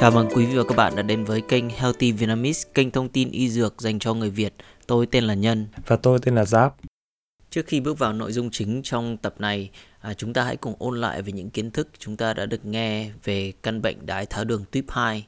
Chào mừng quý vị và các bạn đã đến với kênh Healthy Vietnamese, kênh thông tin y dược dành cho người Việt. Tôi tên là Nhân. Và tôi tên là Giáp. Trước khi bước vào nội dung chính trong tập này, à, chúng ta hãy cùng ôn lại về những kiến thức chúng ta đã được nghe về căn bệnh đái tháo đường tuyếp 2.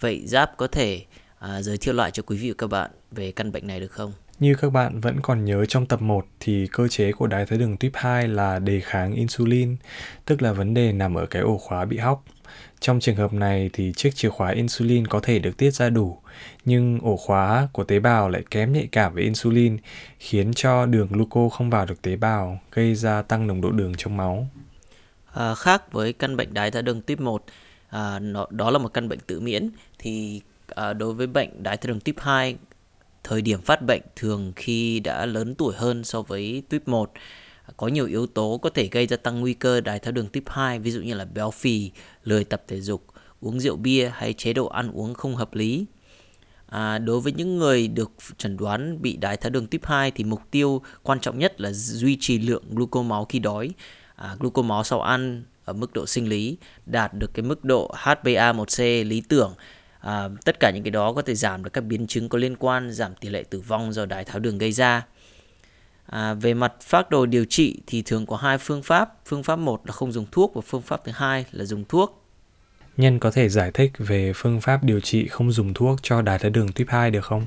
Vậy Giáp có thể à, giới thiệu lại cho quý vị và các bạn về căn bệnh này được không? Như các bạn vẫn còn nhớ trong tập 1 thì cơ chế của đái tháo đường tuyếp 2 là đề kháng insulin, tức là vấn đề nằm ở cái ổ khóa bị hóc. Trong trường hợp này thì chiếc chìa khóa insulin có thể được tiết ra đủ, nhưng ổ khóa của tế bào lại kém nhạy cảm với insulin, khiến cho đường gluco không vào được tế bào, gây ra tăng nồng độ đường trong máu. À, khác với căn bệnh đái tháo đường tuyếp 1, à, nó, đó là một căn bệnh tự miễn, thì à, đối với bệnh đái tháo đường tuyếp 2, thời điểm phát bệnh thường khi đã lớn tuổi hơn so với tuyếp 1 có nhiều yếu tố có thể gây ra tăng nguy cơ đái tháo đường tuyếp 2, ví dụ như là béo phì, lười tập thể dục, uống rượu bia hay chế độ ăn uống không hợp lý. À, đối với những người được chẩn đoán bị đái tháo đường tuyếp 2 thì mục tiêu quan trọng nhất là duy trì lượng gluco máu khi đói, à, gluco máu sau ăn ở mức độ sinh lý, đạt được cái mức độ HbA1c lý tưởng. À, tất cả những cái đó có thể giảm được các biến chứng có liên quan, giảm tỷ lệ tử vong do đái tháo đường gây ra. À, về mặt phác đồ điều trị thì thường có hai phương pháp. Phương pháp một là không dùng thuốc và phương pháp thứ hai là dùng thuốc. Nhân có thể giải thích về phương pháp điều trị không dùng thuốc cho đái tháo đường tuyếp 2 được không?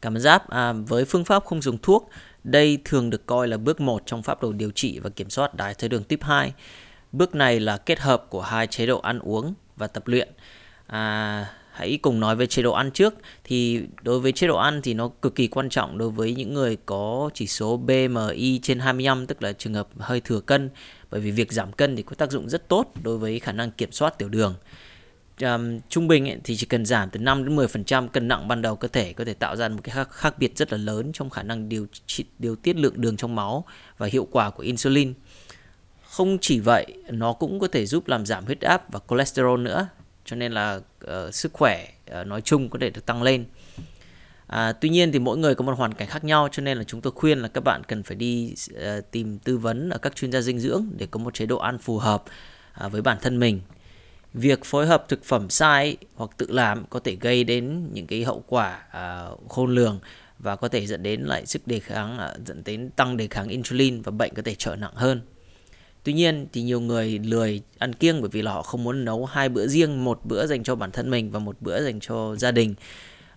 Cảm ơn Giáp. À, với phương pháp không dùng thuốc, đây thường được coi là bước 1 trong pháp đồ điều trị và kiểm soát đái tháo đường tuyếp 2. Bước này là kết hợp của hai chế độ ăn uống và tập luyện. À, hãy cùng nói về chế độ ăn trước. Thì đối với chế độ ăn thì nó cực kỳ quan trọng đối với những người có chỉ số BMI trên 25 tức là trường hợp hơi thừa cân. Bởi vì việc giảm cân thì có tác dụng rất tốt đối với khả năng kiểm soát tiểu đường. Um, trung bình ấy, thì chỉ cần giảm từ 5 đến 10% cân nặng ban đầu cơ thể có thể tạo ra một cái khác, khác biệt rất là lớn trong khả năng điều trị điều tiết lượng đường trong máu và hiệu quả của insulin. Không chỉ vậy, nó cũng có thể giúp làm giảm huyết áp và cholesterol nữa cho nên là uh, sức khỏe uh, nói chung có thể được tăng lên. À, tuy nhiên thì mỗi người có một hoàn cảnh khác nhau cho nên là chúng tôi khuyên là các bạn cần phải đi uh, tìm tư vấn ở các chuyên gia dinh dưỡng để có một chế độ ăn phù hợp uh, với bản thân mình. Việc phối hợp thực phẩm sai hoặc tự làm có thể gây đến những cái hậu quả uh, khôn lường và có thể dẫn đến lại sức đề kháng uh, dẫn đến tăng đề kháng insulin và bệnh có thể trở nặng hơn. Tuy nhiên thì nhiều người lười ăn kiêng bởi vì là họ không muốn nấu hai bữa riêng, một bữa dành cho bản thân mình và một bữa dành cho gia đình.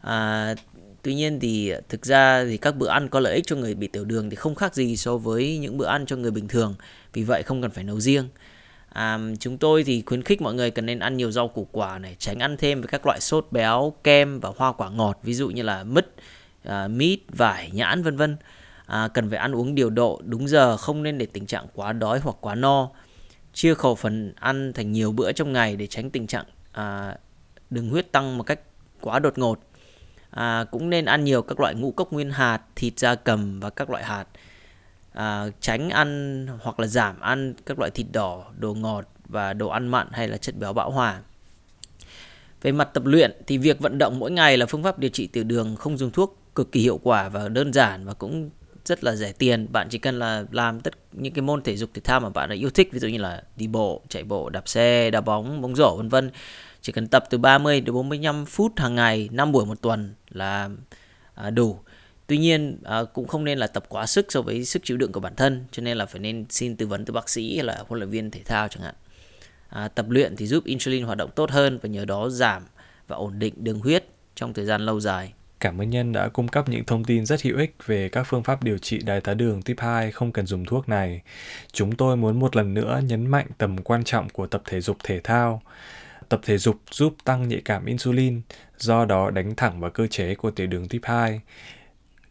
À, tuy nhiên thì thực ra thì các bữa ăn có lợi ích cho người bị tiểu đường thì không khác gì so với những bữa ăn cho người bình thường. Vì vậy không cần phải nấu riêng. À, chúng tôi thì khuyến khích mọi người cần nên ăn nhiều rau củ quả này, tránh ăn thêm với các loại sốt béo, kem và hoa quả ngọt, ví dụ như là mứt, à, mít, vải, nhãn vân vân à, cần phải ăn uống điều độ đúng giờ không nên để tình trạng quá đói hoặc quá no. Chia khẩu phần ăn thành nhiều bữa trong ngày để tránh tình trạng à, đường huyết tăng một cách quá đột ngột. À, cũng nên ăn nhiều các loại ngũ cốc nguyên hạt thịt da cầm và các loại hạt. À, tránh ăn hoặc là giảm ăn các loại thịt đỏ đồ ngọt và đồ ăn mặn hay là chất béo bão hòa. Về mặt tập luyện thì việc vận động mỗi ngày là phương pháp điều trị tiểu đường không dùng thuốc cực kỳ hiệu quả và đơn giản và cũng rất là rẻ tiền. Bạn chỉ cần là làm tất những cái môn thể dục thể thao mà bạn đã yêu thích ví dụ như là đi bộ chạy bộ đạp xe đá bóng bóng rổ vân vân. Chỉ cần tập từ 30 đến 45 phút hàng ngày 5 buổi một tuần là à, đủ. Tuy nhiên à, cũng không nên là tập quá sức so với sức chịu đựng của bản thân cho nên là phải nên xin tư vấn từ bác sĩ hay là huấn luyện viên thể thao chẳng hạn. À, tập luyện thì giúp insulin hoạt động tốt hơn và nhờ đó giảm và ổn định đường huyết trong thời gian lâu dài. Cảm ơn Nhân đã cung cấp những thông tin rất hữu ích về các phương pháp điều trị đái tháo đường type 2 không cần dùng thuốc này. Chúng tôi muốn một lần nữa nhấn mạnh tầm quan trọng của tập thể dục thể thao. Tập thể dục giúp tăng nhạy cảm insulin, do đó đánh thẳng vào cơ chế của tiểu đường type 2.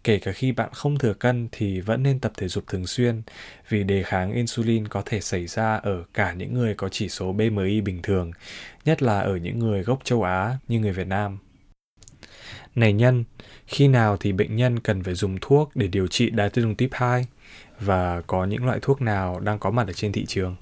Kể cả khi bạn không thừa cân thì vẫn nên tập thể dục thường xuyên vì đề kháng insulin có thể xảy ra ở cả những người có chỉ số BMI bình thường, nhất là ở những người gốc châu Á như người Việt Nam. Này nhân, khi nào thì bệnh nhân cần phải dùng thuốc để điều trị đái tháo đường type 2 và có những loại thuốc nào đang có mặt ở trên thị trường?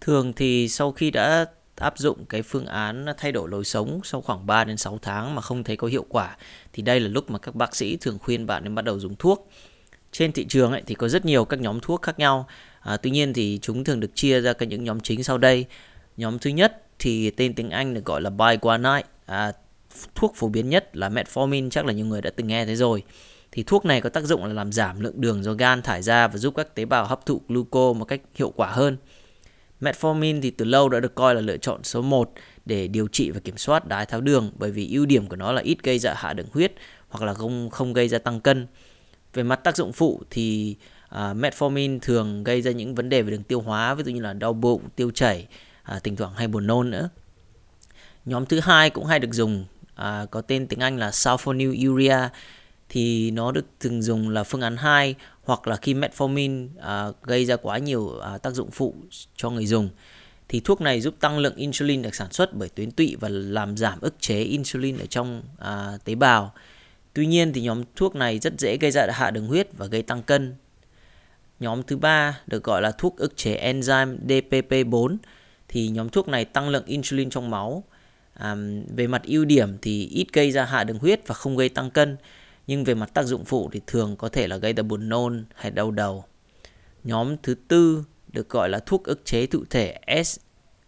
Thường thì sau khi đã áp dụng cái phương án thay đổi lối sống sau khoảng 3 đến 6 tháng mà không thấy có hiệu quả thì đây là lúc mà các bác sĩ thường khuyên bạn nên bắt đầu dùng thuốc. Trên thị trường ấy thì có rất nhiều các nhóm thuốc khác nhau. À, tuy nhiên thì chúng thường được chia ra các những nhóm chính sau đây. Nhóm thứ nhất thì tên tiếng Anh được gọi là biguanide. À, thuốc phổ biến nhất là metformin chắc là nhiều người đã từng nghe thấy rồi. Thì thuốc này có tác dụng là làm giảm lượng đường do gan thải ra và giúp các tế bào hấp thụ gluco một cách hiệu quả hơn. Metformin thì từ lâu đã được coi là lựa chọn số 1 để điều trị và kiểm soát đái tháo đường bởi vì ưu điểm của nó là ít gây ra hạ đường huyết hoặc là không không gây ra tăng cân. Về mặt tác dụng phụ thì uh, metformin thường gây ra những vấn đề về đường tiêu hóa ví dụ như là đau bụng, tiêu chảy, uh, thỉnh thoảng hay buồn nôn nữa. Nhóm thứ hai cũng hay được dùng à, có tên tiếng Anh là sulfonylurea thì nó được thường dùng là phương án 2 hoặc là khi metformin à, gây ra quá nhiều à, tác dụng phụ cho người dùng thì thuốc này giúp tăng lượng insulin được sản xuất bởi tuyến tụy và làm giảm ức chế insulin ở trong à, tế bào. Tuy nhiên thì nhóm thuốc này rất dễ gây ra hạ đường huyết và gây tăng cân. Nhóm thứ ba được gọi là thuốc ức chế enzyme DPP4 thì nhóm thuốc này tăng lượng insulin trong máu. À, về mặt ưu điểm thì ít gây ra hạ đường huyết và không gây tăng cân nhưng về mặt tác dụng phụ thì thường có thể là gây ra buồn nôn hay đau đầu. Nhóm thứ tư được gọi là thuốc ức chế thụ thể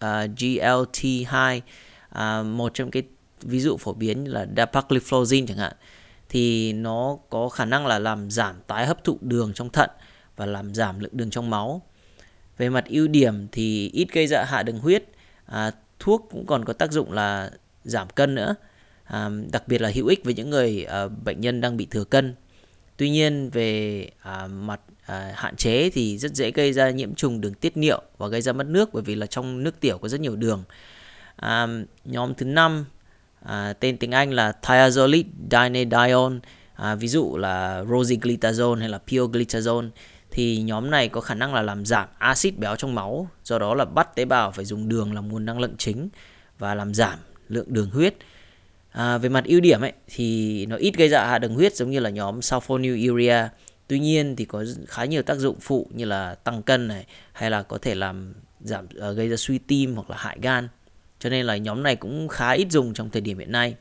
SGLT2, à, à, một trong cái ví dụ phổ biến là dapagliflozin chẳng hạn thì nó có khả năng là làm giảm tái hấp thụ đường trong thận và làm giảm lượng đường trong máu. Về mặt ưu điểm thì ít gây ra hạ đường huyết, à, thuốc cũng còn có tác dụng là giảm cân nữa à, đặc biệt là hữu ích với những người à, bệnh nhân đang bị thừa cân. Tuy nhiên về à, mặt à, hạn chế thì rất dễ gây ra nhiễm trùng đường tiết niệu và gây ra mất nước bởi vì là trong nước tiểu có rất nhiều đường. À, nhóm thứ năm à, tên tiếng Anh là thiazolid dinadione, à, ví dụ là rosiglitazone hay là pioglitazone thì nhóm này có khả năng là làm giảm axit béo trong máu, do đó là bắt tế bào phải dùng đường làm nguồn năng lượng chính và làm giảm lượng đường huyết. À, về mặt ưu điểm ấy thì nó ít gây ra hạ đường huyết giống như là nhóm sulfonylurea. Tuy nhiên thì có khá nhiều tác dụng phụ như là tăng cân này hay là có thể làm giảm uh, gây ra suy tim hoặc là hại gan. Cho nên là nhóm này cũng khá ít dùng trong thời điểm hiện nay.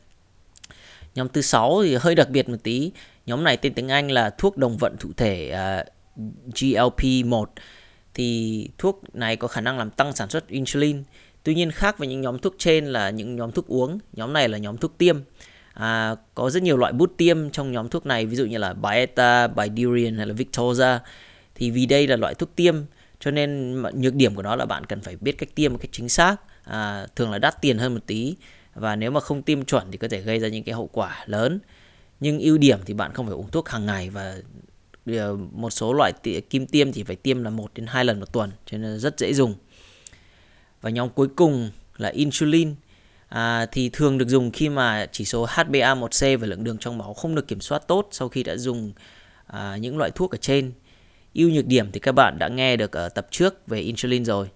Nhóm thứ sáu thì hơi đặc biệt một tí. Nhóm này tên tiếng Anh là thuốc đồng vận thụ thể uh, GLP-1 thì thuốc này có khả năng làm tăng sản xuất insulin Tuy nhiên khác với những nhóm thuốc trên là những nhóm thuốc uống, nhóm này là nhóm thuốc tiêm. À, có rất nhiều loại bút tiêm trong nhóm thuốc này, ví dụ như là Byetta, Bydureon hay là Victoza. Thì vì đây là loại thuốc tiêm, cho nên nhược điểm của nó là bạn cần phải biết cách tiêm một cách chính xác. À, thường là đắt tiền hơn một tí và nếu mà không tiêm chuẩn thì có thể gây ra những cái hậu quả lớn. Nhưng ưu điểm thì bạn không phải uống thuốc hàng ngày và Ờ, một số loại kim tiêm thì phải tiêm là một đến hai lần một tuần cho nên rất dễ dùng. Và nhóm cuối cùng là insulin à, thì thường được dùng khi mà chỉ số HbA1c và lượng đường trong máu không được kiểm soát tốt sau khi đã dùng à, những loại thuốc ở trên. Ưu nhược điểm thì các bạn đã nghe được ở tập trước về insulin rồi.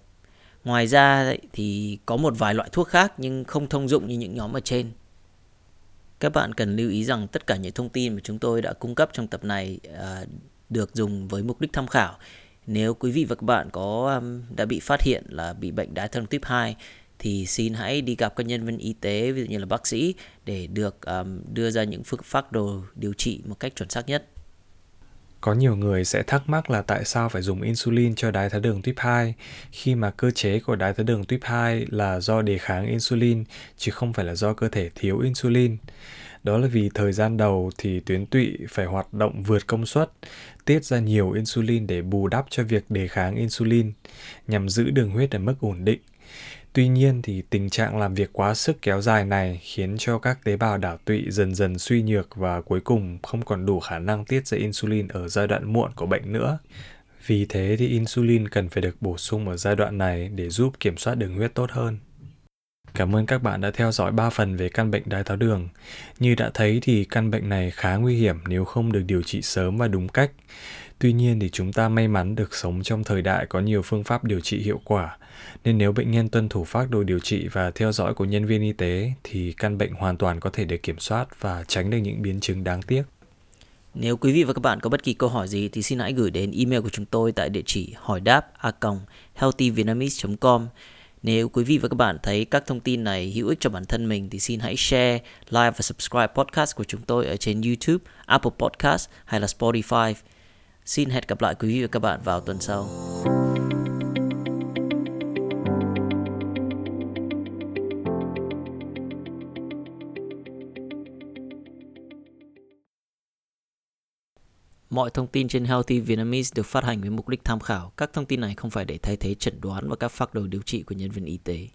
Ngoài ra thì có một vài loại thuốc khác nhưng không thông dụng như những nhóm ở trên. Các bạn cần lưu ý rằng tất cả những thông tin mà chúng tôi đã cung cấp trong tập này à, được dùng với mục đích tham khảo nếu quý vị và các bạn có um, đã bị phát hiện là bị bệnh đái tháo đường tuyếp 2 thì xin hãy đi gặp các nhân viên y tế ví dụ như là bác sĩ để được um, đưa ra những phương pháp đồ điều trị một cách chuẩn xác nhất. Có nhiều người sẽ thắc mắc là tại sao phải dùng insulin cho đái tháo đường tuyếp 2 khi mà cơ chế của đái tháo đường tuyếp 2 là do đề kháng insulin chứ không phải là do cơ thể thiếu insulin. Đó là vì thời gian đầu thì tuyến tụy phải hoạt động vượt công suất, tiết ra nhiều insulin để bù đắp cho việc đề kháng insulin nhằm giữ đường huyết ở mức ổn định. Tuy nhiên thì tình trạng làm việc quá sức kéo dài này khiến cho các tế bào đảo tụy dần dần suy nhược và cuối cùng không còn đủ khả năng tiết ra insulin ở giai đoạn muộn của bệnh nữa. Vì thế thì insulin cần phải được bổ sung ở giai đoạn này để giúp kiểm soát đường huyết tốt hơn. Cảm ơn các bạn đã theo dõi 3 phần về căn bệnh đái tháo đường. Như đã thấy thì căn bệnh này khá nguy hiểm nếu không được điều trị sớm và đúng cách. Tuy nhiên thì chúng ta may mắn được sống trong thời đại có nhiều phương pháp điều trị hiệu quả, nên nếu bệnh nhân tuân thủ phác đồ điều trị và theo dõi của nhân viên y tế thì căn bệnh hoàn toàn có thể được kiểm soát và tránh được những biến chứng đáng tiếc. Nếu quý vị và các bạn có bất kỳ câu hỏi gì thì xin hãy gửi đến email của chúng tôi tại địa chỉ hỏi đáp a healthyvietnamese.com nếu quý vị và các bạn thấy các thông tin này hữu ích cho bản thân mình thì xin hãy share, like và subscribe podcast của chúng tôi ở trên YouTube, Apple Podcast hay là Spotify. Xin hẹn gặp lại quý vị và các bạn vào tuần sau. Mọi thông tin trên Healthy Vietnamese được phát hành với mục đích tham khảo. Các thông tin này không phải để thay thế chẩn đoán và các phác đồ điều trị của nhân viên y tế.